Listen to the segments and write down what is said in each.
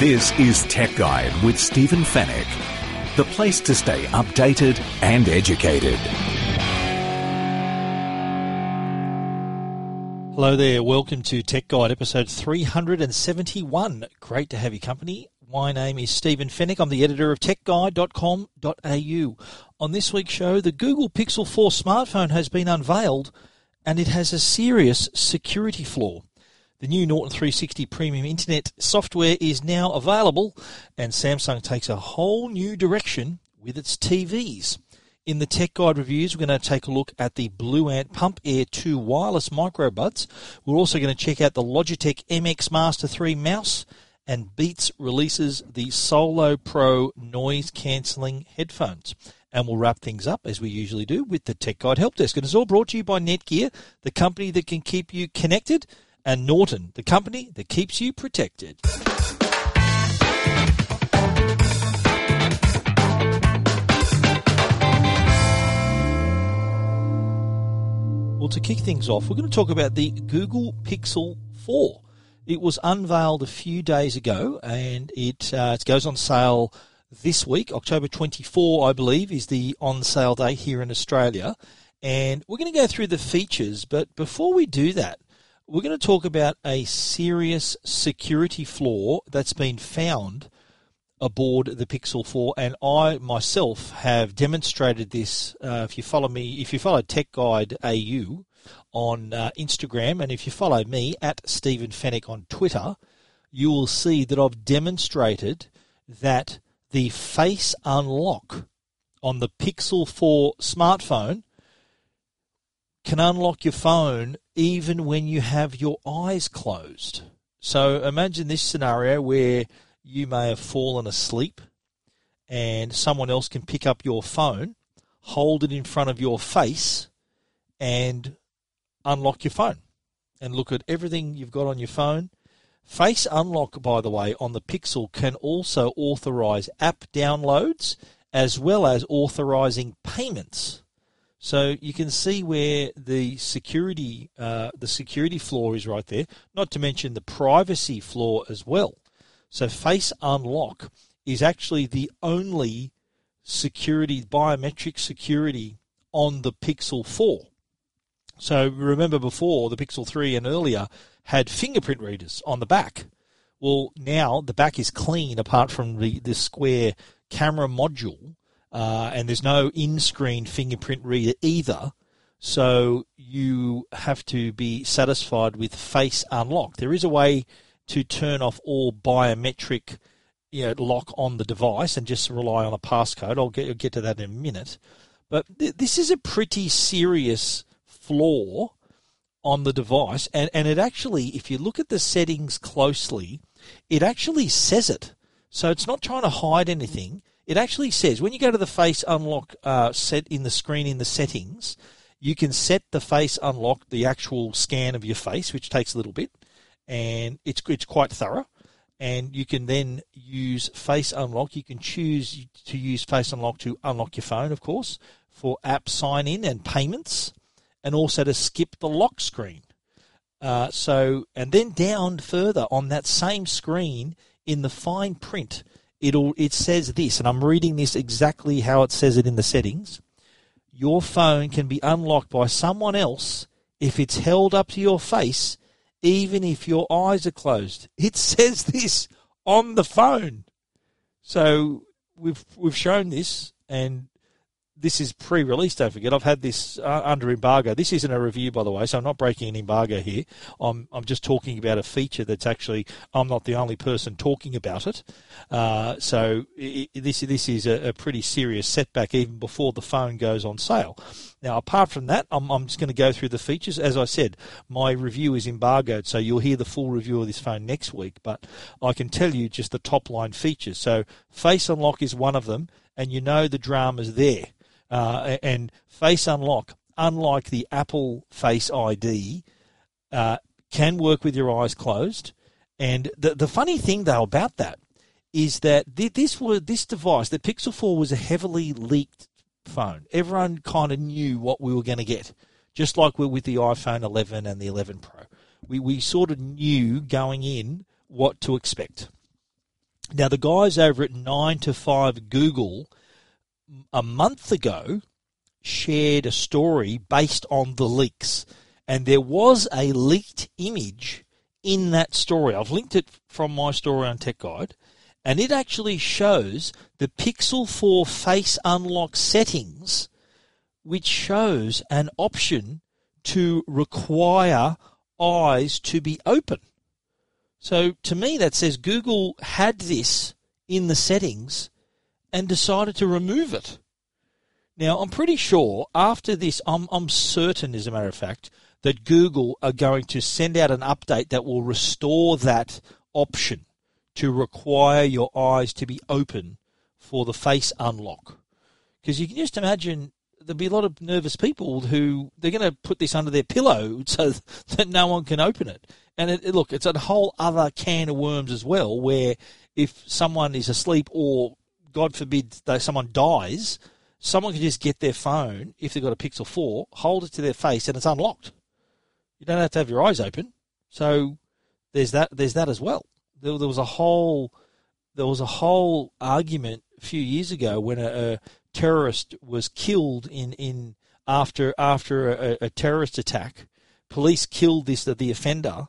This is Tech Guide with Stephen Fenech, the place to stay updated and educated. Hello there, welcome to Tech Guide episode 371. Great to have your company. My name is Stephen Fenech. I'm the editor of techguide.com.au. On this week's show, the Google Pixel 4 smartphone has been unveiled and it has a serious security flaw. The new Norton 360 premium internet software is now available, and Samsung takes a whole new direction with its TVs. In the Tech Guide reviews, we're going to take a look at the Blue Ant Pump Air 2 wireless microbuds. We're also going to check out the Logitech MX Master 3 mouse, and Beats releases the Solo Pro noise cancelling headphones. And we'll wrap things up, as we usually do, with the Tech Guide Help Desk. And it's all brought to you by Netgear, the company that can keep you connected and Norton, the company that keeps you protected. Well, to kick things off, we're going to talk about the Google Pixel 4. It was unveiled a few days ago and it, uh, it goes on sale this week. October 24, I believe, is the on sale day here in Australia. And we're going to go through the features, but before we do that, we're going to talk about a serious security flaw that's been found aboard the Pixel 4, and I myself have demonstrated this. Uh, if you follow me, if you follow Tech Guide AU on uh, Instagram, and if you follow me at Stephen Fenech on Twitter, you will see that I've demonstrated that the face unlock on the Pixel 4 smartphone can unlock your phone even when you have your eyes closed. So imagine this scenario where you may have fallen asleep and someone else can pick up your phone, hold it in front of your face, and unlock your phone and look at everything you've got on your phone. Face Unlock, by the way, on the Pixel can also authorize app downloads as well as authorizing payments. So you can see where the security uh, the security flaw is right there. Not to mention the privacy flaw as well. So Face Unlock is actually the only security biometric security on the Pixel 4. So remember before the Pixel 3 and earlier had fingerprint readers on the back. Well, now the back is clean apart from the, the square camera module uh, and there's no in-screen fingerprint reader either. So you have to be satisfied with Face Unlock. There is a way to turn off all biometric you know, lock on the device and just rely on a passcode. I'll get, I'll get to that in a minute. But th- this is a pretty serious flaw on the device. And, and it actually, if you look at the settings closely, it actually says it. So it's not trying to hide anything. It actually says when you go to the face unlock uh, set in the screen in the settings, you can set the face unlock, the actual scan of your face, which takes a little bit, and it's it's quite thorough. And you can then use face unlock. You can choose to use face unlock to unlock your phone, of course, for app sign in and payments, and also to skip the lock screen. Uh, so, and then down further on that same screen in the fine print, it'll it says this, and I'm reading this exactly how it says it in the settings. Your phone can be unlocked by someone else if it's held up to your face, even if your eyes are closed. It says this on the phone. So we've we've shown this, and this is pre-release. Don't forget, I've had this uh, under embargo. This isn't a review, by the way, so I'm not breaking an embargo here. I'm I'm just talking about a feature that's actually I'm not the only person talking about it. Uh, so it, this this is a, a, pretty serious setback even before the phone goes on sale. Now, apart from that, I'm I'm just going to go through the features. As I said, my review is embargoed, so you'll hear the full review of this phone next week. But I can tell you just the top line features. So Face Unlock is one of them, and you know the drama's there uh, and Face Unlock, unlike the Apple Face ID, uh, can work with your eyes closed. And the the funny thing though about that is that this was this device, the Pixel 4, was a heavily leaked phone. Everyone kind of knew what we were going to get, just like we're with the iPhone 11 and the 11 Pro. We we sort of knew going in what to expect. Now, the guys over at 9 to 5 Google a month ago shared a story based on the leaks. And there was a leaked image in that story. I've linked it from my story on Tech Guide. And it actually shows the Pixel 4 Face Unlock settings, which shows an option to require eyes to be open. So to me, that says Google had this in the settings and decided to remove it. Now, I'm pretty sure after this, I'm, I'm certain, as a matter of fact, that Google are going to send out an update that will restore that option to require your eyes to be open for the face unlock. Because you can just imagine there'll be a lot of nervous people who they're going to put this under their pillow so that no one can open it. And it, look, it's a whole other can of worms as well, where if someone is asleep or God forbid though someone dies, someone can just get their phone if they've got a Pixel 4, hold it to their face, and it's unlocked. You don't have to have your eyes open. So there's that. There's that as well. There, there was a whole there was a whole argument a few years ago when a, a terrorist was killed in, in after after a, a, terrorist attack. Police killed this the offender,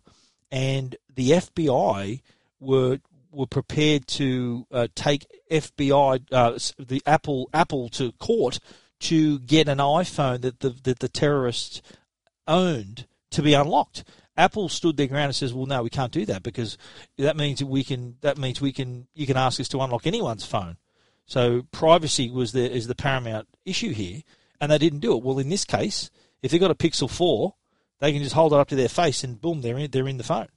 and the FBI were were prepared to uh, take FBI uh, the Apple Apple to court to get an iPhone that the that the terrorist owned to be unlocked. Apple stood their ground and says, "Well, no, we can't do that because that means we can. That means we can. You can ask us to unlock anyone's phone." So privacy was the is the paramount issue here, and they didn't do it. Well, in this case, if they've got a Pixel Four, they can just hold it up to their face and boom, they're in, they're in the phone.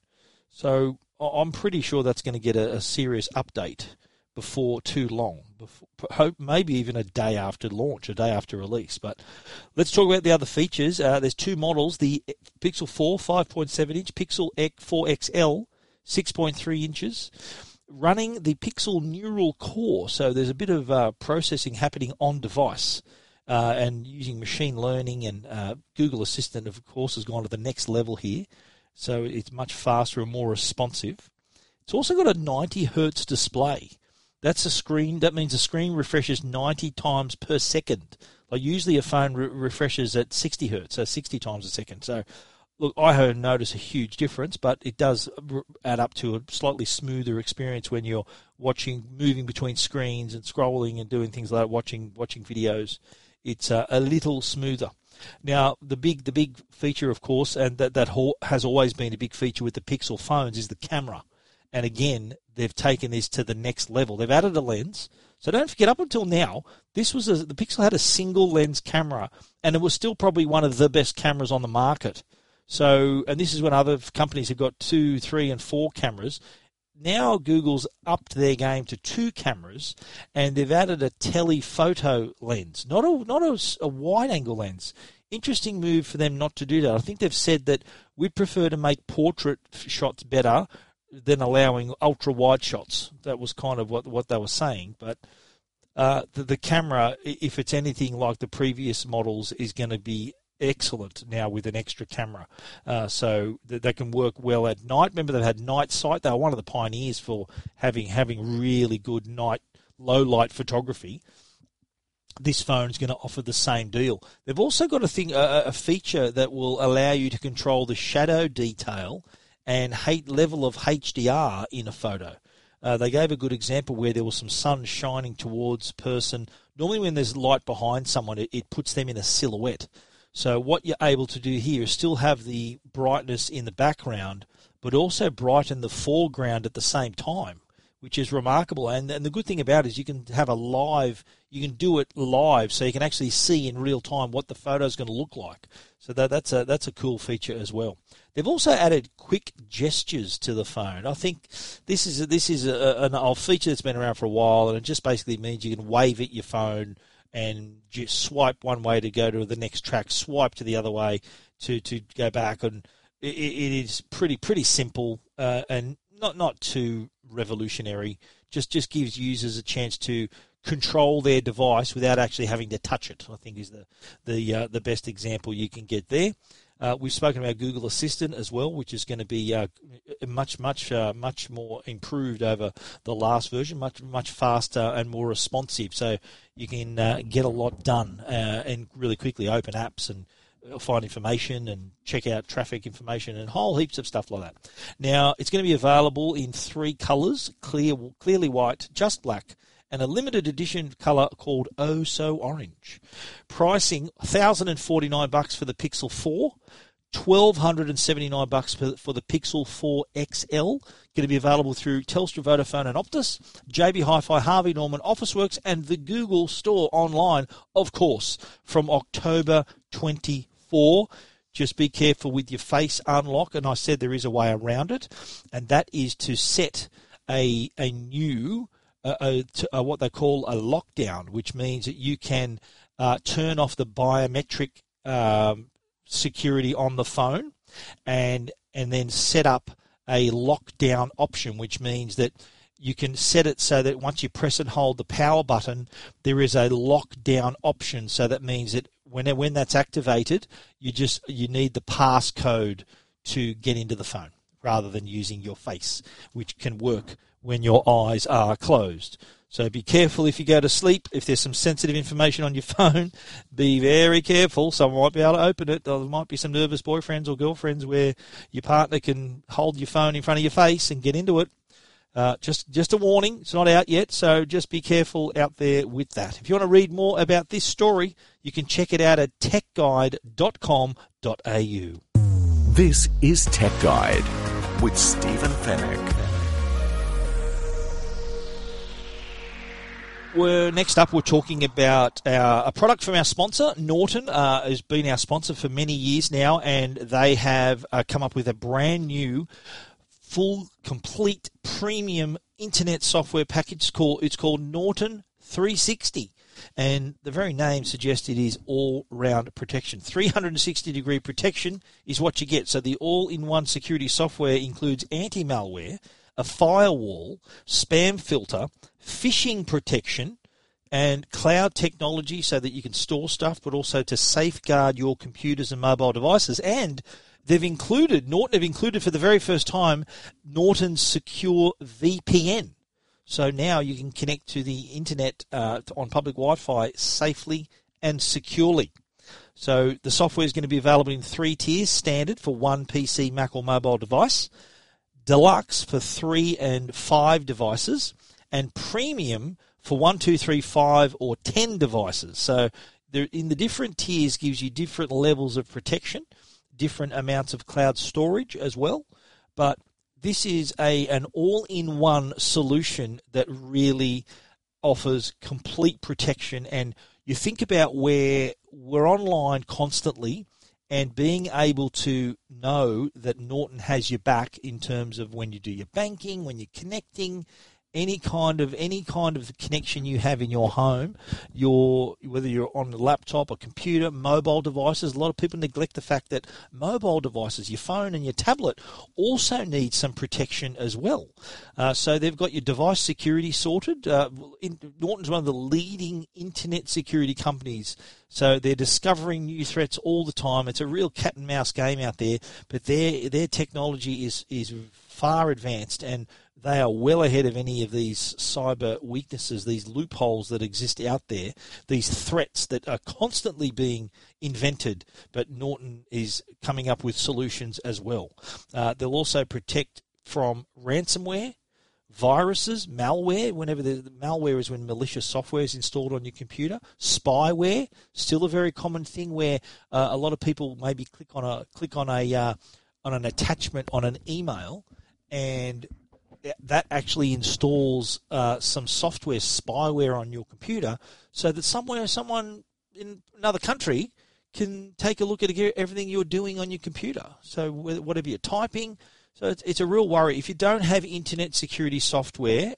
So I'm pretty sure that's going to get a, a serious update before too long. Before, hope maybe even a day after launch, a day after release. But let's talk about the other features. Uh, there's two models: the Pixel 4 5.7 inch, Pixel 4 XL 6.3 inches running the Pixel Neural Core. So there's a bit of uh, processing happening on device. Uh, and using machine learning and uh, Google Assistant, of course, has gone to the next level here. So it's much faster and more responsive. It's also got a 90 hertz display. That's a screen. That means the screen refreshes 90 times per second. Like usually a phone re- refreshes at 60 hertz, so 60 times a second. So look, I don't notice a huge difference, but it does add up to a slightly smoother experience when you're watching, moving between screens and scrolling and doing things like watching watching videos. It's uh, a little smoother. Now, the big the big feature, of course, and that that has always been a big feature with the Pixel phones, is the camera. And again, they've taken this to the next level. They've added a lens. So don't forget, up until now, this was a, the Pixel had a single lens camera, and it was still probably one of the best cameras on the market. So, and this is when other companies have got two, three, and four cameras. Now Google's upped their game to two cameras, and they've added a telephoto lens, not a not a, a wide angle lens. Interesting move for them not to do that. I think they've said that we'd prefer to make portrait shots better than allowing ultra wide shots. That was kind of what what they were saying, but. Uh, the, the camera, if it's anything like the previous models, is going to be excellent now with an extra camera. Uh, so that they can work well at night. Remember, they've had night sight. They were one of the pioneers for having having really good night low light photography. This phone is going to offer the same deal. They've also got a thing, a, a feature that will allow you to control the shadow detail and hate level of HDR in a photo. Uh, they gave a good example where there was some sun shining towards person. Normally, when there's light behind someone, it, it puts them in a silhouette. So what you're able to do here is still have the brightness in the background, but also brighten the foreground at the same time, which is remarkable. And, and the good thing about it is you can have a live, you can do it live, so you can actually see in real time what the photo is going to look like. So that, that's a that's a cool feature as well. They've also added quick gestures to the phone. I think this is a, this is a, an old feature that's been around for a while, and it just basically means you can wave at your phone and just swipe one way to go to the next track, swipe to the other way to, to go back, and it, it is pretty pretty simple uh, and not not too revolutionary. Just just gives users a chance to control their device without actually having to touch it. I think is the the uh, the best example you can get there. Uh, we've spoken about Google Assistant as well, which is going to be uh, much, much, uh, much more improved over the last version, much, much faster and more responsive. So you can uh, get a lot done uh, and really quickly open apps and find information and check out traffic information and whole heaps of stuff like that. Now it's going to be available in three colours: clear, clearly white, just black, and a limited edition colour called Oh So Orange. Pricing 1,049 bucks for the Pixel 4, $1,279 bucks for, for the Pixel 4 XL. Going to be available through Telstra, Vodafone and Optus, JB Hi-Fi, Harvey Norman, Officeworks and the Google Store online, of course, from October 24 just be careful with your face unlock and i said there is a way around it and that is to set a, a new a, a, what they call a lockdown, which means that you can uh, turn off the biometric um, security on the phone, and and then set up a lockdown option, which means that you can set it so that once you press and hold the power button, there is a lockdown option. So that means that when when that's activated, you just you need the passcode to get into the phone rather than using your face, which can work when your eyes are closed. So be careful if you go to sleep. If there's some sensitive information on your phone, be very careful. Someone might be able to open it. There might be some nervous boyfriends or girlfriends where your partner can hold your phone in front of your face and get into it. Uh, just just a warning, it's not out yet, so just be careful out there with that. If you want to read more about this story, you can check it out at techguide.com.au. This is Tech Guide with Stephen Fenech. We're, next up, we're talking about our, a product from our sponsor, Norton, uh, has been our sponsor for many years now, and they have uh, come up with a brand new, full, complete, premium internet software package. called it's called Norton 360 and the very name suggests it is all round protection. 360 degree protection is what you get. So the all in one security software includes anti malware, a firewall, spam filter, phishing protection, and cloud technology so that you can store stuff, but also to safeguard your computers and mobile devices. And they've included, Norton have included for the very first time, Norton's Secure VPN. So now you can connect to the internet uh, on public Wi Fi safely and securely. So the software is going to be available in three tiers standard for one PC, Mac, or mobile device, deluxe for three and five devices, and premium for one, two, three, five, or ten devices. So in the different tiers gives you different levels of protection, different amounts of cloud storage as well. But this is a an all-in-one solution that really offers complete protection and you think about where we're online constantly and being able to know that Norton has your back in terms of when you do your banking, when you're connecting, any kind of any kind of connection you have in your home, your whether you're on a laptop or computer, mobile devices. A lot of people neglect the fact that mobile devices, your phone and your tablet, also need some protection as well. Uh, so they've got your device security sorted. Uh, in, Norton's one of the leading internet security companies. So they're discovering new threats all the time. It's a real cat and mouse game out there, but their their technology is is far advanced and they are well ahead of any of these cyber weaknesses, these loopholes that exist out there, these threats that are constantly being invented, but Norton is coming up with solutions as well. Uh, they'll also protect from ransomware, viruses, malware, whenever the malware is when malicious software is installed on your computer, spyware, still a very common thing where uh, a lot of people maybe click on a click on a uh, on an attachment on an email and that actually installs uh, some software spyware on your computer so that somewhere someone in another country can take a look at everything you're doing on your computer. So whatever you're typing, so it's, it's a real worry. If you don't have internet security software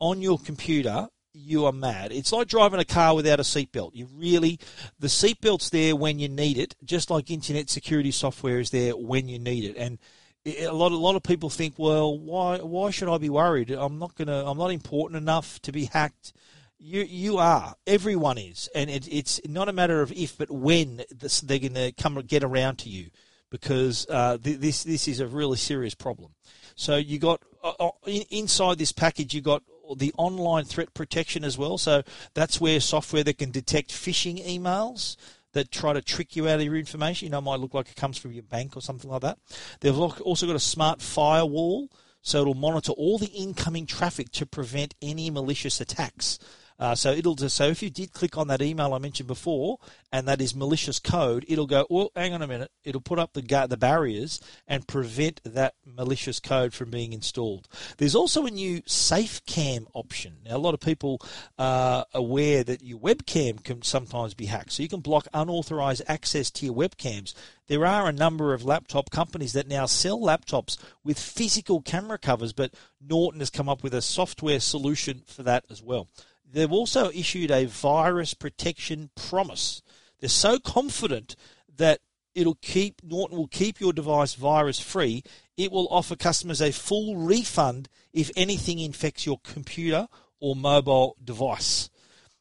on your computer, you are mad. It's like driving a car without a seatbelt. You really, the seatbelt's there when you need it, just like internet security software is there when you need it. And a lot a lot of people think, well, why why should I be worried? I'm not gonna I'm not important enough to be hacked. You you are. Everyone is, and it, it's not a matter of if, but when this, they're going to come get around to you. because uh, th- this this is a really serious problem. So you got uh, uh, in, inside this package, you got the online threat protection as well. So that's where software that can detect phishing emails that try to trick you out of your information. You know, it might look like it comes from your bank or something like that. They've also got a smart firewall, so it'll monitor all the incoming traffic to prevent any malicious attacks. Uh, so it'll just, so if you did click on that email I mentioned before, and that is malicious code, it'll go, well, hang on a minute, it'll put up the the barriers and prevent that malicious code from being installed. There's also a new safe cam option. Now a lot of people are aware that your webcam can sometimes be hacked, so you can block unauthorized access to your webcams. There are a number of laptop companies that now sell laptops with physical camera covers, but Norton has come up with a software solution for that as well. They've also issued a virus protection promise. They're so confident that it'll keep Norton will keep your device virus free. It will offer customers a full refund if anything infects your computer or mobile device.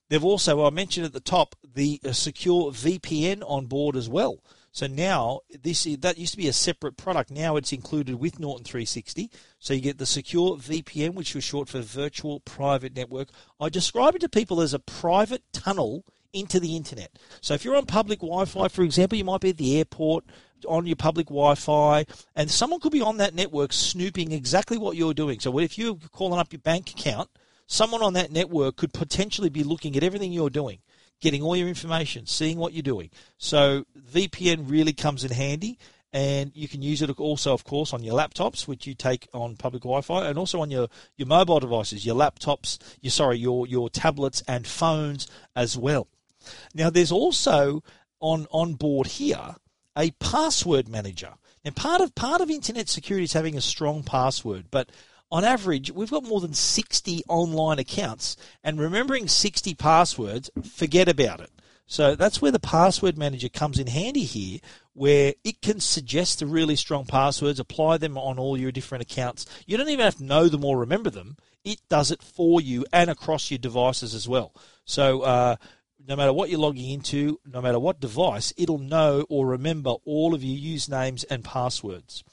They've also, I mentioned at the top, the uh, secure VPN on board as well. So now this that used to be a separate product. Now it's included with Norton 360. So you get the secure VPN, which was short for Virtual Private Network. I describe it to people as a private tunnel into the internet. So if you're on public Wi-Fi, for example, you might be at the airport on your public Wi-Fi, and someone could be on that network snooping exactly what you're doing. So if you're calling up your bank account, someone on that network could potentially be looking at everything you're doing getting all your information, seeing what you're doing. So VPN really comes in handy, and you can use it also, of course, on your laptops, which you take on public Wi-Fi, and also on your, your mobile devices, your laptops, your sorry, your your tablets and phones as well. Now, there's also on on board here a password manager. Now, part of part of internet security is having a strong password, but on average, we've got more than 60 online accounts, and remembering 60 passwords, forget about it. So that's where the password manager comes in handy here, where it can suggest the really strong passwords, apply them on all your different accounts. You don't even have to know them or remember them. It does it for you and across your devices as well. So uh, no matter what you're logging into, no matter what device, it'll know or remember all of your usernames and passwords.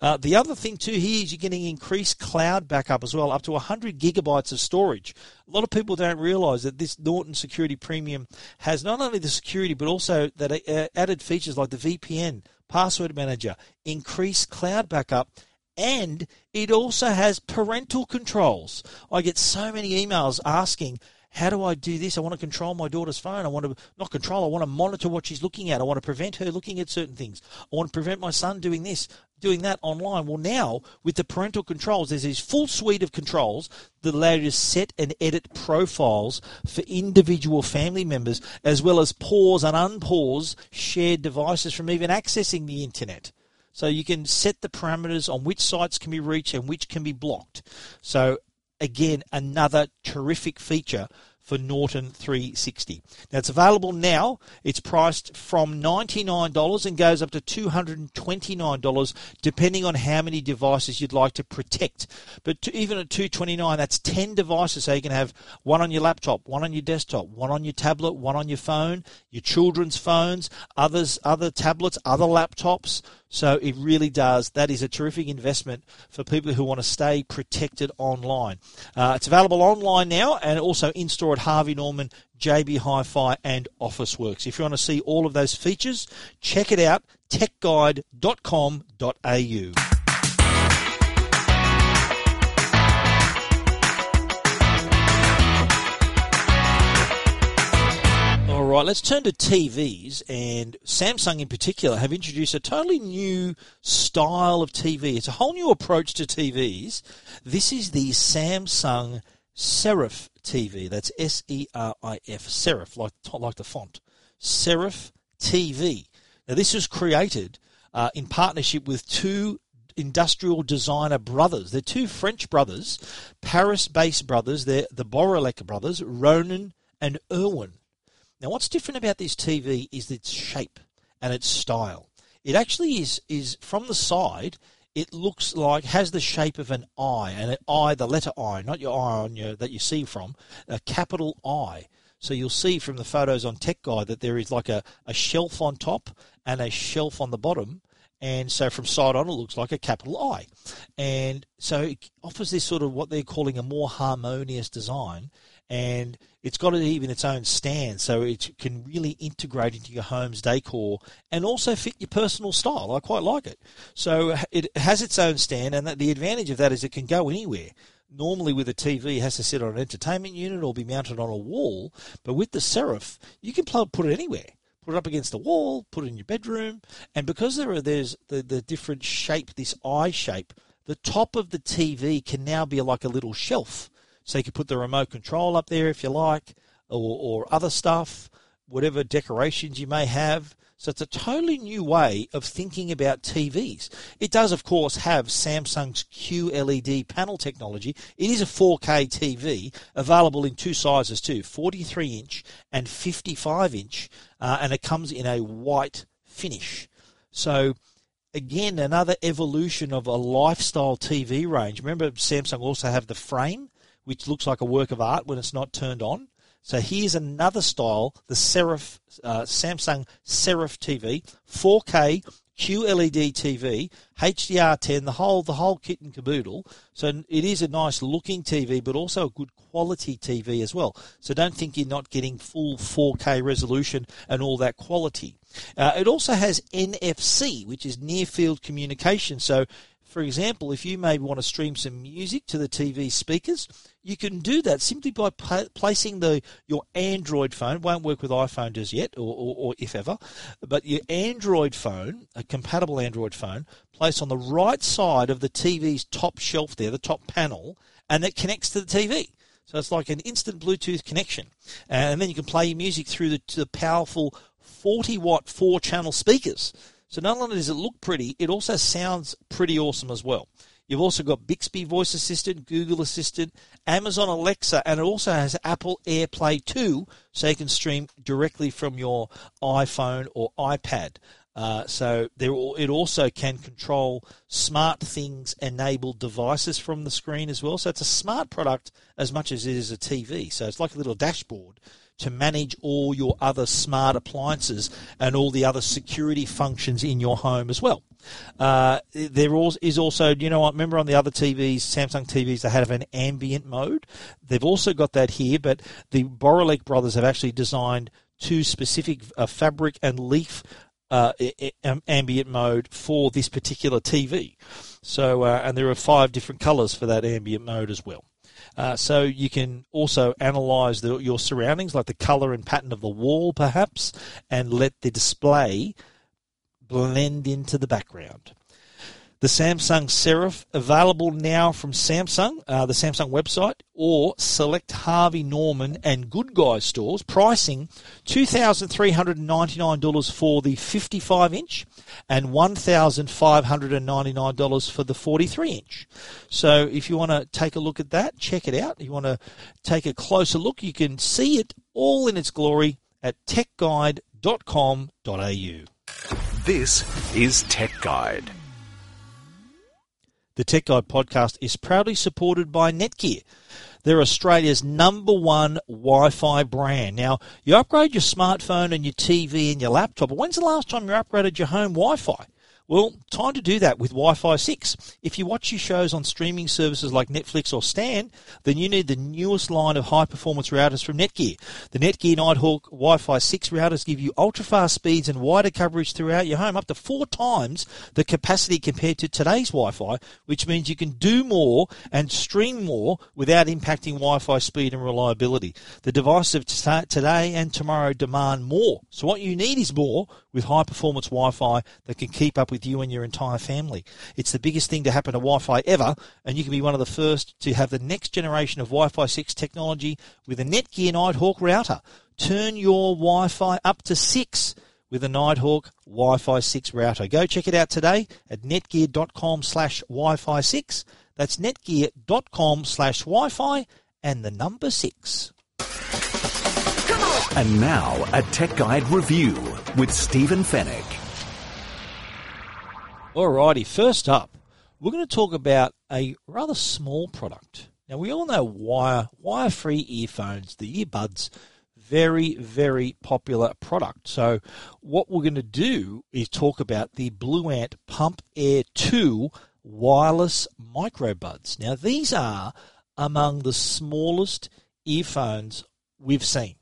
Uh, the other thing too here is you're getting increased cloud backup as well, up to 100 gigabytes of storage. A lot of people don't realise that this Norton Security Premium has not only the security but also that uh, added features like the VPN, password manager, increased cloud backup, and it also has parental controls. I get so many emails asking how do I do this? I want to control my daughter's phone. I want to not control. I want to monitor what she's looking at. I want to prevent her looking at certain things. I want to prevent my son doing this, doing that online. Well, now with the parental controls, there's this full suite of controls that allow you to set and edit profiles for individual family members, as well as pause and unpause shared devices from even accessing the internet. So you can set the parameters on which sites can be reached and which can be blocked. So again, another terrific feature for Norton 360. Now it's available now. It's priced from $99 and goes up to $229 depending on how many devices you'd like to protect. But to, even at 229, that's 10 devices. So you can have one on your laptop, one on your desktop, one on your tablet, one on your phone, your children's phones, others, other tablets, other laptops. So it really does. That is a terrific investment for people who want to stay protected online. Uh, it's available online now and also in store at Harvey Norman, JB Hi-Fi, and Officeworks. If you want to see all of those features, check it out. techguide.com.au. right, let's turn to TVs, and Samsung in particular have introduced a totally new style of TV. It's a whole new approach to TVs. This is the Samsung Serif TV. That's S E R I F, Serif, like like the font. Serif TV. Now, this was created uh, in partnership with two industrial designer brothers. They're two French brothers, Paris-based brothers. They're the Bouroullec brothers, Ronan and Erwan. Now, what's different about this TV is its shape and its style. It actually is is from the side. It looks like has the shape of an eye, and an eye, the letter I, not your eye on your that you see from a capital I. So you'll see from the photos on Tech Guide that there is like a, a shelf on top and a shelf on the bottom, And so from side on, it looks like a capital I. And so it offers this sort of what they're calling a more harmonious design. And it's got it even its own stand, so it can really integrate into your home's decor and also fit your personal style. I quite like it. So it has its own stand, and the advantage of that is it can go anywhere normally with a TV it has to sit on an entertainment unit or be mounted on a wall. But with the Serif, you can put it anywhere. Put it up against the wall, put it in your bedroom, and because there are there's the, the different shape, this eye shape, the top of the TV can now be like a little shelf. So you can put the remote control up there if you like, or, or other stuff, whatever decorations you may have. So it's a totally new way of thinking about TVs. It does, of course, have Samsung's QLED panel technology. It is a 4K TV available in two sizes too, 43 inch and 55 inch, uh, and it comes in a white finish. So again, another evolution of a lifestyle TV range. Remember, Samsung also have the frame, which looks like a work of art when it's not turned on. So here's another style, the Serif, uh, Samsung Serif TV, 4K QLED TV, HDR10, the whole the whole kit and caboodle. So it is a nice looking TV, but also a good quality TV as well. So don't think you're not getting full 4K resolution and all that quality. Uh, it also has NFC, which is near field communication. So for example, if you may want to stream some music to the TV speakers, you can do that simply by placing the your Android phone. Won't work with iPhone just yet, or, or, or, if ever, but your Android phone, a compatible Android phone, placed on the right side of the TV's top shelf there, the top panel, and it connects to the TV. So it's like an instant Bluetooth connection, and then you can play your music through the, the powerful 40 watt four channel speakers. So not only does it look pretty, it also sounds pretty awesome as well. You've also got Bixby Voice Assistant, Google Assistant, Amazon Alexa, and it also has Apple AirPlay 2, so you can stream directly from your iPhone or iPad. Uh, so there, it also can control smart things enabled devices from the screen as well. So it's a smart product as much as it is a TV. So it's like a little dashboard to manage all your other smart appliances and all the other security functions in your home as well. Uh, there is also, you know what, remember on the other TVs, Samsung TVs, they have an ambient mode. They've also got that here, but the Bouroullec brothers have actually designed two specific uh, fabric and leaf uh, ambient mode for this particular TV. So, uh, and there are five different colors for that ambient mode as well. Uh, so you can also analyze the, your surroundings, like the color and pattern of the wall, perhaps, and let the display blend into the background the Samsung Serif, available now from Samsung, uh, the Samsung website, or select Harvey Norman and Good Guys stores. Pricing $2,399 for the 55 inch and $1,599 for the 43 inch. So if you want to take a look at that, check it out. If you want to take a closer look, you can see it all in its glory at techguide.com.au. This is Tech Guide. The Tech Guide podcast is proudly supported by Netgear. They're Australia's number one Wi Fi brand. Now, you upgrade your smartphone and your TV and your laptop, but when's the last time you upgraded your home Wi Fi? Well, time to do that with Wi Fi 6. If you watch your shows on streaming services like Netflix or Stan, then you need the newest line of high performance routers from Netgear. The Netgear Nighthawk Wi Fi 6 routers give you ultra fast speeds and wider coverage throughout your home, up to four times the capacity compared to today's Wi Fi, which means you can do more and stream more without impacting Wi Fi speed and reliability. The devices of today and tomorrow demand more. So, what you need is more with high performance Wi Fi that can keep up with with you and your entire family. It's the biggest thing to happen to Wi Fi ever, and you can be one of the first to have the next generation of Wi Fi 6 technology with a Netgear Nighthawk router. Turn your Wi Fi up to 6 with a Nighthawk Wi-Fi 6 router. Go check it out today at netgear.com slash Wi-Fi 6. That's netgear.com slash Wi-Fi and the number 6. And now a Tech Guide review with Stephen Fenech. Alrighty, first up, we're going to talk about a rather small product. Now, we all know wire, wire-free earphones, the earbuds, Very, very popular product. So, what we're going to do is talk about the Blue Ant Pump Air 2 wireless microbuds. Now, these are among the smallest earphones we've seen,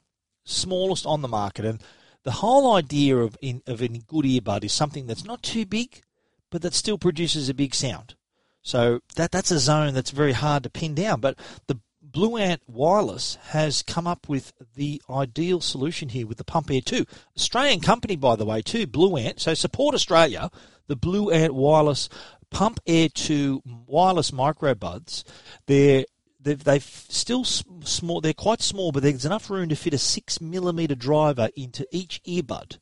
smallest on the market. And the whole idea of, in, of a good earbud is something that's not too big, but that still produces a big sound. So that that's a zone that's very hard to pin down. But the Blue Ant Wireless has come up with the ideal solution here with the Pump Air 2. Australian company, by the way, too, Blue Ant. So support Australia. The Blue Ant Wireless Pump Air 2 wireless microbuds. They're they've, they've still small. They're quite small, but there's enough room to fit a six millimeter driver into each earbud.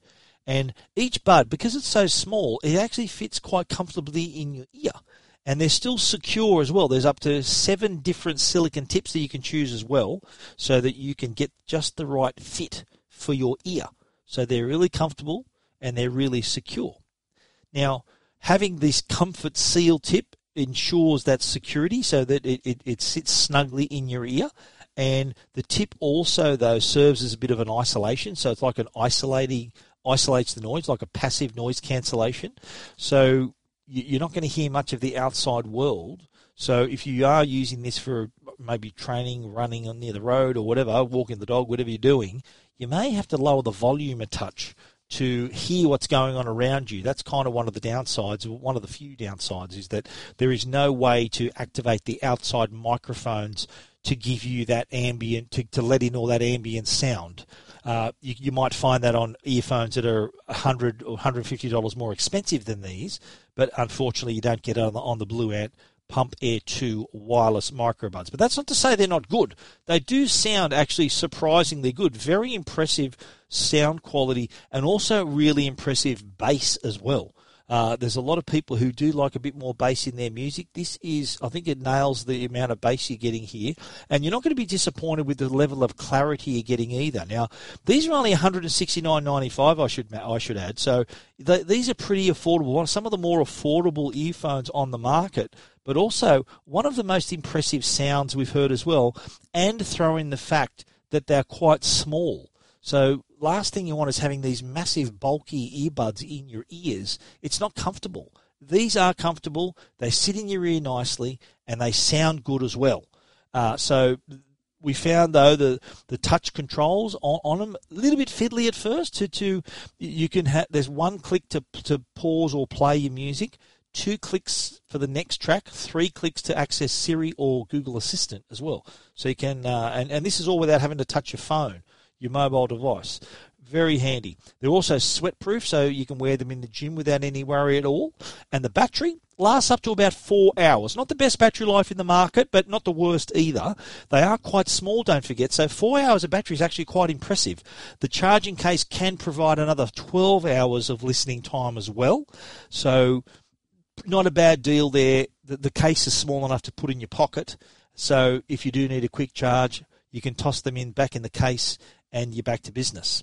And each bud, because it's so small, it actually fits quite comfortably in your ear. And they're still secure as well. There's up to seven different silicon tips that you can choose as well, so that you can get just the right fit for your ear. So they're really comfortable and they're really secure. Now, having this comfort seal tip ensures that security so that it, it, it sits snugly in your ear. And the tip also, though, serves as a bit of an isolation. So it's like an isolating, isolates the noise, like a passive noise cancellation. So you're not going to hear much of the outside world. So if you are using this for maybe training, running on near the road or whatever, walking the dog, whatever you're doing, you may have to lower the volume a touch to hear what's going on around you. That's kind of one of the downsides, one of the few downsides, is that there is no way to activate the outside microphones to give you that ambient, to, to let in all that ambient sound. Uh, you, you, might find that on earphones that are 100 or $150 more expensive than these, but unfortunately you don't get it on the, on the Blue Ant Pump Air 2 wireless microbuds. But that's not to say they're not good. They do sound actually surprisingly good. Very impressive sound quality and also really impressive bass as well. Uh, there's a lot of people who do like a bit more bass in their music. This is, I think, it nails the amount of bass you're getting here, and you're not going to be disappointed with the level of clarity you're getting either. Now, these are only 169.95. I should I should add. So these are pretty affordable. Some of the more affordable earphones on the market but also one of the most impressive sounds we've heard as well, and throw in the fact that they're quite small. So, last thing you want is having these massive, bulky earbuds in your ears. It's not comfortable. These are comfortable, they sit in your ear nicely, and they sound good as well. Uh, so, we found though the the touch controls on, on, them a little bit fiddly at first. To to you can have there's one click to to pause or play your music two clicks for the next track, three clicks to access Siri or Google Assistant as well. So you can, uh, and, and this is all without having to touch your phone, your mobile device. Very handy. They're also sweat proof, so you can wear them in the gym without any worry at all. And the battery lasts up to about four hours. Not the best battery life in the market, but not the worst either. They are quite small, don't forget. So four hours of battery is actually quite impressive. The charging case can provide another 12 hours of listening time as well. So not a bad deal there. The, the case is small enough to put in your pocket, so if you do need a quick charge, you can toss them in back in the case, and you're back to business.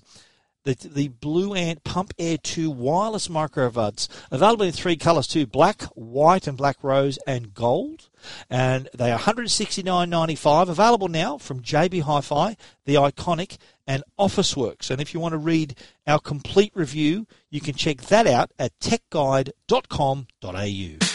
The, the Blue Ant Pump Air 2 wireless microbuds, available in three colours too black, white, and black rose, and gold. And they are $169.95, available now from JB Hi Fi, The Iconic, and Officeworks. And if you want to read our complete review, you can check that out at techguide.com.au.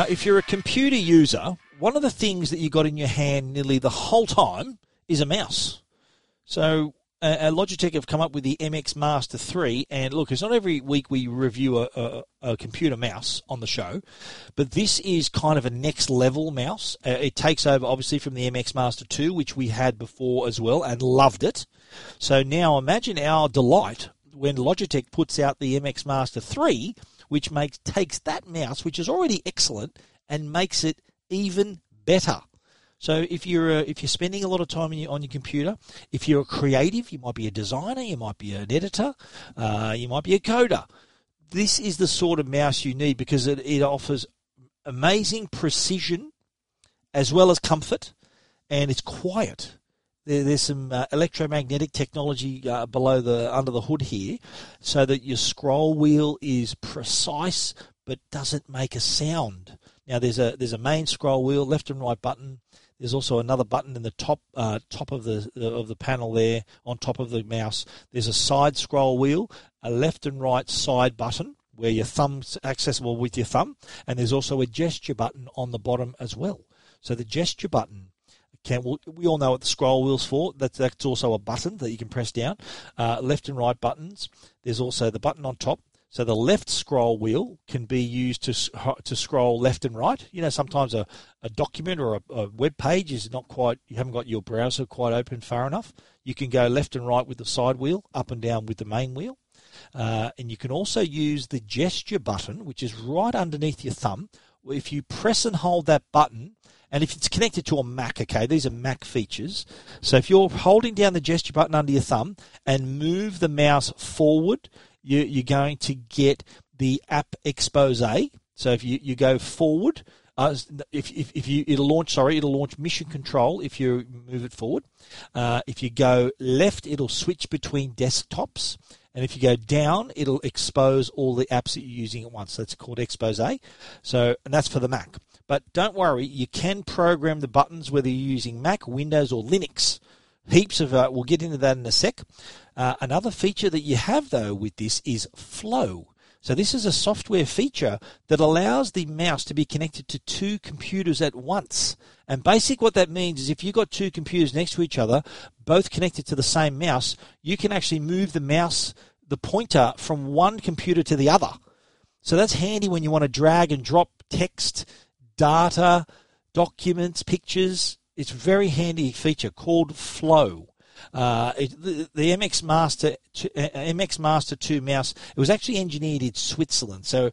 Now, if you're a computer user, one of the things that you got in your hand nearly the whole time is a mouse. So, uh, Logitech have come up with the MX Master 3, and look, it's not every week we review a, a, a computer mouse on the show, but this is kind of a next level mouse. Uh, it takes over, obviously, from the MX Master 2, which we had before as well, and loved it. So now imagine our delight when Logitech puts out the MX Master 3 which makes takes that mouse, which is already excellent, and makes it even better. So if you're uh, if you're spending a lot of time your, on your computer, if you're a creative, you might be a designer, you might be an editor, uh, you might be a coder. This is the sort of mouse you need because it, it offers amazing precision as well as comfort, and it's quiet. There, there's some uh, electromagnetic technology uh, below the under the hood here, so that your scroll wheel is precise but doesn't make a sound. Now there's a there's a main scroll wheel, left and right button. There's also another button in the top uh, top of the of the panel there on top of the mouse. There's a side scroll wheel, a left and right side button where your thumb's accessible with your thumb, and there's also a gesture button on the bottom as well. So the gesture button can we all know what the scroll wheel's for. That's that's also a button that you can press down. Uh, left and right buttons. There's also the button on top. So the left scroll wheel can be used to to scroll left and right. You know, sometimes a, a document or a, a web page is not quite you haven't got your browser quite open far enough. You can go left and right with the side wheel, up and down with the main wheel. Uh, and you can also use the gesture button, which is right underneath your thumb. If you press and hold that button, and if it's connected to a Mac, okay, these are Mac features. So if you're holding down the gesture button under your thumb and move the mouse forward, you, you're going to get the app expose. So if you, you go forward, uh, if, if, if you it'll launch sorry it'll launch mission control if you move it forward. Uh, if you go left, it'll switch between desktops. And if you go down, it'll expose all the apps that you're using at once. That's called expose. So, and that's for the Mac. But don't worry, you can program the buttons whether you're using Mac, Windows, or Linux. Heaps of, uh, we'll get into that in a sec. Uh, another feature that you have though with this is Flow. So this is a software feature that allows the mouse to be connected to two computers at once. And basic what that means is if you've got two computers next to each other, both connected to the same mouse, you can actually move the mouse, the pointer from one computer to the other. So that's handy when you want to drag and drop text data, documents, pictures. It's a very handy feature called Flow. Uh, it, the, the, MX Master uh, MX Master 2 mouse it was actually engineered in Switzerland, so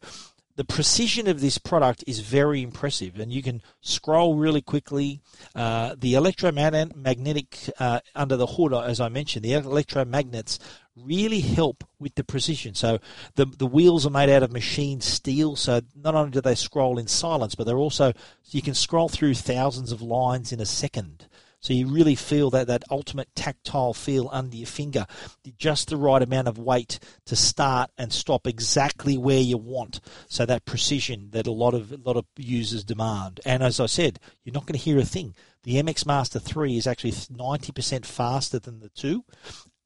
the precision of this product is very impressive, and you can scroll really quickly. Uh, the electromagnetic uh, under the hood, as I mentioned, the electromagnets really help with the precision. So the the wheels are made out of machined steel, so not only do they scroll in silence, but they're also you can scroll through thousands of lines in a second. So you really feel that, that ultimate tactile feel under your finger, just the right amount of weight to start and stop exactly where you want. So that precision that a lot of a lot of users demand. And as I said, you're not going to hear a thing. The MX Master 3 is actually 90% faster than the 2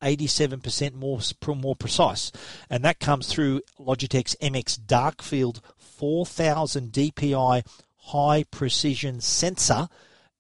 87% more more precise, and that comes through Logitech's MX Darkfield 4000 DPI high precision sensor,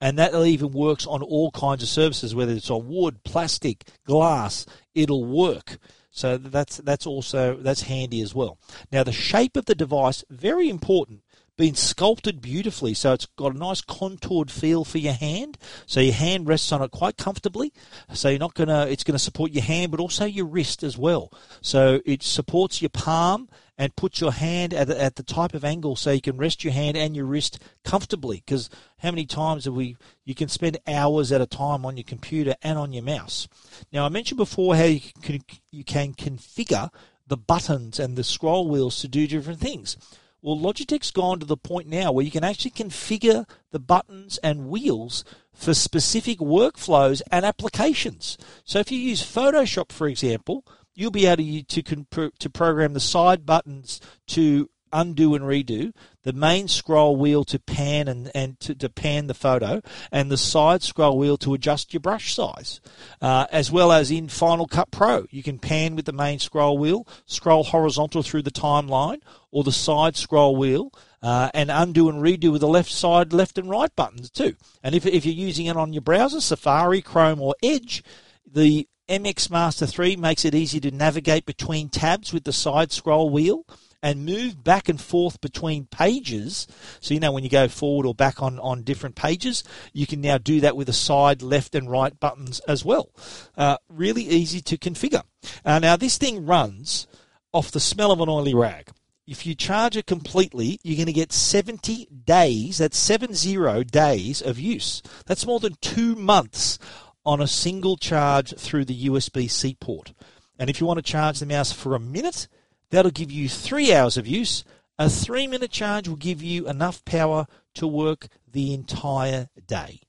and that even works on all kinds of surfaces, whether it's on wood, plastic, glass. It'll work. So that's that's also that's handy as well. Now the shape of the device very important been sculpted beautifully. So it's got a nice contoured feel for your hand. So your hand rests on it quite comfortably. So you're not gonna, it's gonna support your hand, but also your wrist as well. So it supports your palm and put your hand at, at the type of angle so you can rest your hand and your wrist comfortably. Because how many times have we, you can spend hours at a time on your computer and on your mouse. Now I mentioned before how you can, you can configure the buttons and the scroll wheels to do different things. Well, Logitech's gone to the point now where you can actually configure the buttons and wheels for specific workflows and applications. So if you use Photoshop, for example, you'll be able to, to, to program the side buttons to undo and redo, the main scroll wheel to pan and, and to, to pan the photo, and the side scroll wheel to adjust your brush size. Uh, as well as in Final Cut Pro, you can pan with the main scroll wheel, scroll horizontal through the timeline, or the side scroll wheel. Uh, and undo and redo with the left side, left and right buttons too. And if, if you're using it on your browser, Safari, Chrome, or Edge, the MX Master 3 makes it easy to navigate between tabs with the side scroll wheel and move back and forth between pages. So, you know, when you go forward or back on, on different pages, you can now do that with the side, left, and right buttons as well. Uh, really easy to configure. Uh, now, this thing runs off the smell of an oily rag. If you charge it completely, you're going to get 70 days, that's 70 days of use. That's more than two months on a single charge through the USB C port. And if you want to charge the mouse for a minute, That'll give you three hours of use. A three minute charge will give you enough power to work the entire day.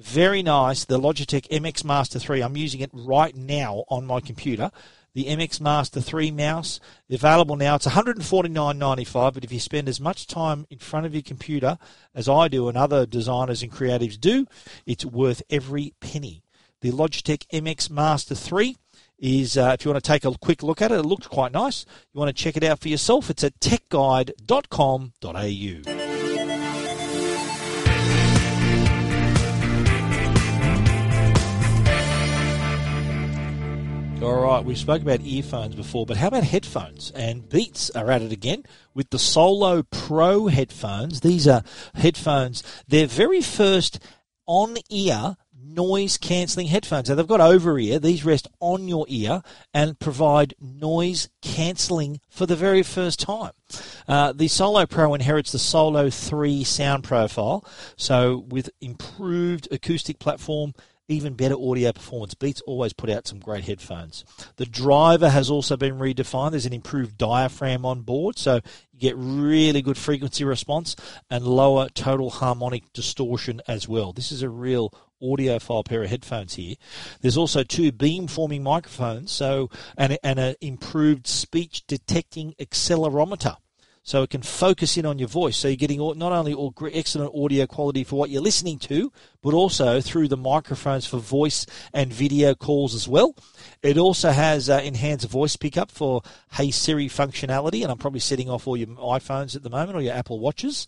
Very nice. The Logitech MX Master 3. I'm using it right now on my computer. The MX Master 3 mouse available now. It's $149.95, but if you spend as much time in front of your computer as I do and other designers and creatives do, it's worth every penny. The Logitech MX Master 3 is, uh, if you want to take a quick look at it, it looks quite nice. You want to check it out for yourself, it's at techguide.com.au. All right, we spoke about earphones before, but how about headphones? And Beats are at it again with the Solo Pro headphones. These are headphones, their very first on ear noise cancelling headphones. Now they've got over ear, these rest on your ear and provide noise cancelling for the very first time. Uh, the Solo Pro inherits the Solo 3 sound profile, so with improved acoustic platform even better audio performance. Beats always put out some great headphones. The driver has also been redefined. There's an improved diaphragm on board, so you get really good frequency response and lower total harmonic distortion as well. This is a real audiophile pair of headphones here. There's also two beam-forming microphones, so and, and an improved speech detecting accelerometer so it can focus in on your voice. So you're getting not only all excellent audio quality for what you're listening to, but also through the microphones for voice and video calls as well. It also has uh, enhanced voice pickup for Hey Siri functionality, and I'm probably setting off all your iPhones at the moment or your Apple Watches.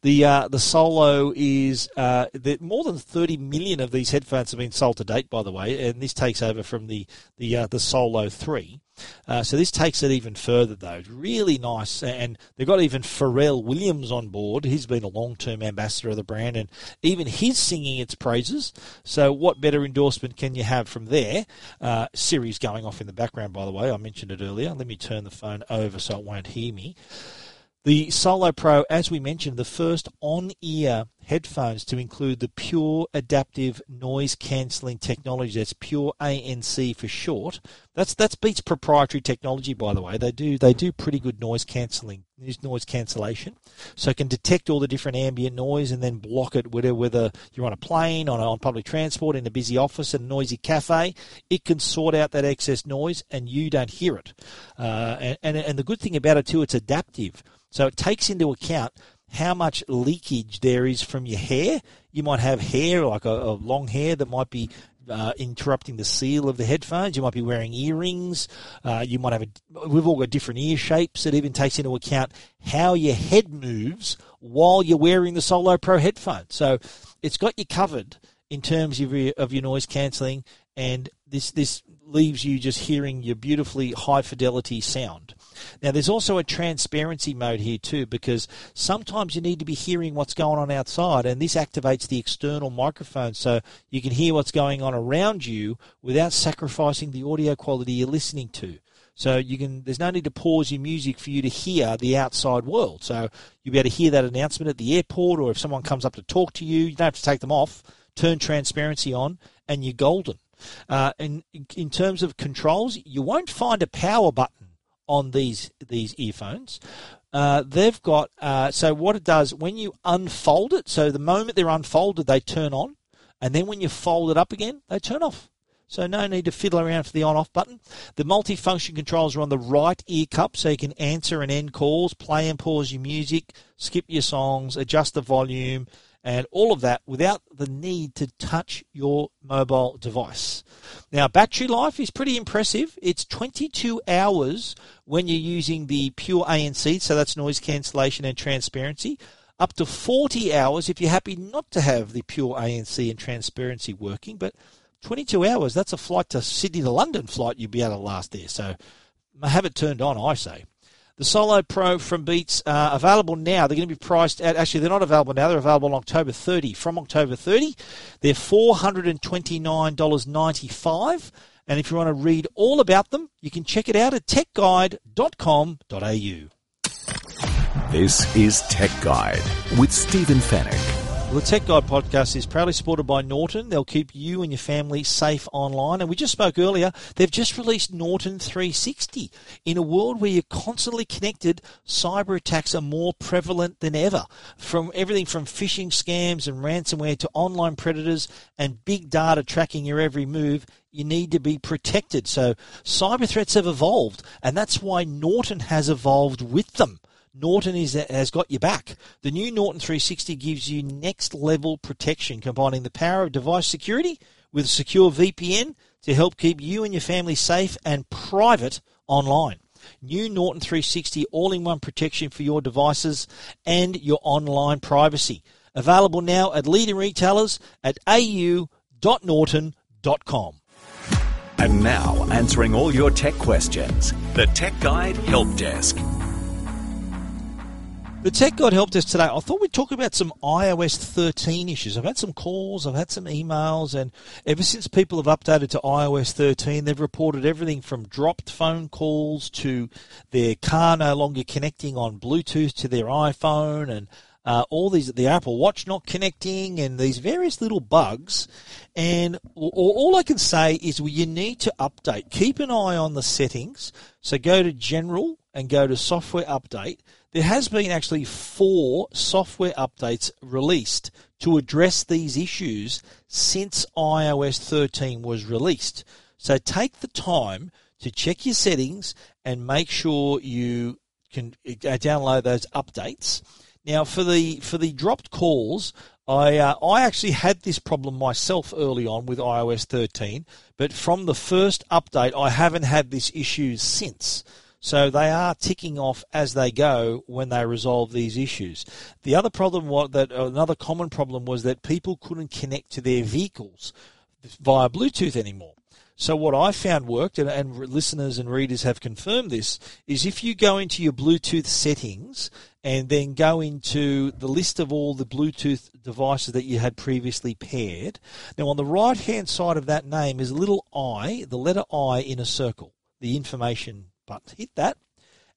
The uh, the Solo is uh, more than 30 million of these headphones have been sold to date, by the way, and this takes over from the the uh, the Solo 3. Uh, so this takes it even further, though. Really nice, and they've got even Pharrell Williams on board. He's been a long-term ambassador of the brand, and even he's singing its praises. So what better endorsement can you have from there? Uh, Siri's going off in the background, by the way. I mentioned it earlier. Let me turn the phone over so it won't hear me. The Solo Pro, as we mentioned, the first on-ear headphones to include the Pure Adaptive Noise Cancelling Technology. That's Pure ANC for short. That's that's Beats proprietary technology, by the way. They do they do pretty good noise cancelling, noise cancellation, so it can detect all the different ambient noise and then block it. Whether whether you're on a plane, on a, on public transport, in a busy office, in a noisy cafe, it can sort out that excess noise and you don't hear it. Uh, and, and and the good thing about it too, it's adaptive. So it takes into account how much leakage there is from your hair. You might have hair, like a, a long hair, that might be uh, interrupting the seal of the headphones. You might be wearing earrings. Uh, you might have a, we've all got different ear shapes. It even takes into account how your head moves while you're wearing the Solo Pro headphones. So it's got you covered in terms of your, of your noise cancelling, and this this leaves you just hearing your beautifully high fidelity sound. Now, there's also a transparency mode here too, because sometimes you need to be hearing what's going on outside, and this activates the external microphone so you can hear what's going on around you without sacrificing the audio quality you're listening to. So you can. There's no need to pause your music for you to hear the outside world. So you'll be able to hear that announcement at the airport, or if someone comes up to talk to you, you don't have to take them off. Turn transparency on, and you're golden. Uh, in in terms of controls, you won't find a power button on these these earphones. Uh, they've got uh, so what it does when you unfold it. So the moment they're unfolded, they turn on, and then when you fold it up again, they turn off. So no need to fiddle around for the on-off button. The multi-function controls are on the right ear cup, so you can answer and end calls, play and pause your music, skip your songs, adjust the volume, and all of that without the need to touch your mobile device. Now, battery life is pretty impressive. It's 22 hours when you're using the pure ANC, so that's noise cancellation and transparency, up to 40 hours if you're happy not to have the pure ANC and transparency working, but 22 hours, that's a flight to Sydney to London flight you'd be able to last there. So have it turned on, I say. The Solo Pro from Beats are available now. They're going to be priced at, actually, they're not available now. They're available on October 30. From October 30, they're $429.95. And if you want to read all about them, you can check it out at techguide.com.au. This is Tech Guide with Stephen Fenech. Well, the Tech Guide podcast is proudly supported by Norton. They'll keep you and your family safe online. And we just spoke earlier, they've just released Norton 360. In a world where you're constantly connected, cyber attacks are more prevalent than ever. From everything from phishing scams and ransomware to online predators and big data tracking your every move, you need to be protected. So cyber threats have evolved, and that's why Norton has evolved with them. Norton is, has got your back. The new Norton 360 gives you next level protection, combining the power of device security with a secure VPN to help keep you and your family safe and private online. New Norton 360 all in one protection for your devices and your online privacy. Available now at leading retailers at au.norton.com. And now, answering all your tech questions, the Tech Guide Help Desk. The Tech Guide Help Desk today. I thought we'd talk about some iOS 13 issues. I've had some calls, I've had some emails, and ever since people have updated to iOS 13, they've reported everything from dropped phone calls to their car no longer connecting on Bluetooth to their iPhone and uh, all these, the Apple Watch not connecting and these various little bugs. And all, all I can say is well, you need to update. Keep an eye on the settings. So go to General and go to Software Update there has been actually four software updates released to address these issues since iOS 13 was released. So take the time to check your settings and make sure you can uh, download those updates. Now, for the for the dropped calls, I uh, I actually had this problem myself early on with iOS 13, but from the first update, I haven't had this issue since. So they are ticking off as they go when they resolve these issues. The other problem was that uh, another common problem was that people couldn't connect to their vehicles via Bluetooth anymore. So what I found worked, and, and, listeners and readers have confirmed this, is if you go into your Bluetooth settings and then go into the list of all the Bluetooth devices that you had previously paired. Now on the right hand side of that name is a little I, the letter I in a circle, the information but hit that,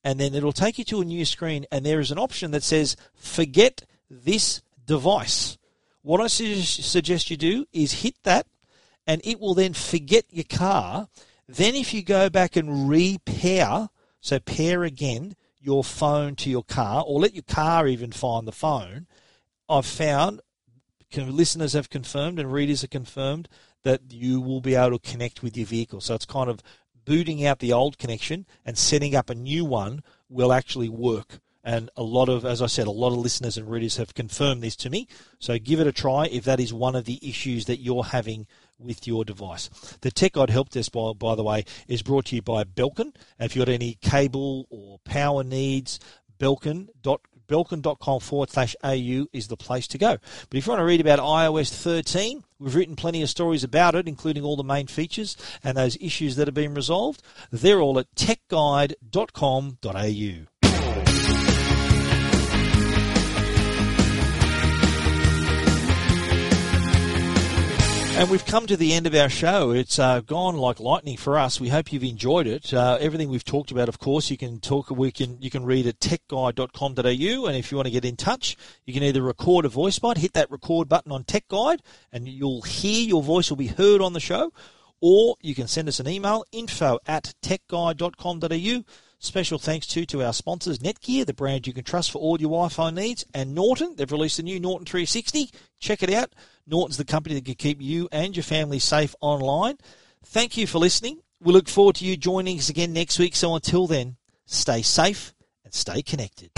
and then it'll take you to a new screen, and there is an option that says forget this device. What I suggest you do is hit that, and it will then forget your car. Then, if you go back and repair, so pair again your phone to your car, or let your car even find the phone, I've found listeners have confirmed and readers have confirmed that you will be able to connect with your vehicle. So it's kind of booting out the old connection and setting up a new one will actually work. And a lot of, as I said, a lot of listeners and readers have confirmed this to me. So give it a try if that is one of the issues that you're having with your device. The Tech Guide Help Desk, by, by the way, is brought to you by Belkin. And if you've got any cable or power needs, belkin.com belkin.com forward slash AU is the place to go. But if you want to read about iOS 13, we've written plenty of stories about it, including all the main features and those issues that have been resolved. They're all at techguide.com.au. And we've come to the end of our show. It's uh, gone like lightning for us. We hope you've enjoyed it. Uh, everything we've talked about, of course, you can talk. We can you can read at techguide.com.au, and if you want to get in touch, you can either record a voice bite, hit that record button on Tech Guide, and you'll hear your voice will be heard on the show, or you can send us an email info at techguide.com.au. Special thanks to to our sponsors Netgear, the brand you can trust for all your Wi-Fi needs, and Norton. They've released a new Norton 360. Check it out. Norton's the company that can keep you and your family safe online. Thank you for listening. We look forward to you joining us again next week. So until then, stay safe and stay connected.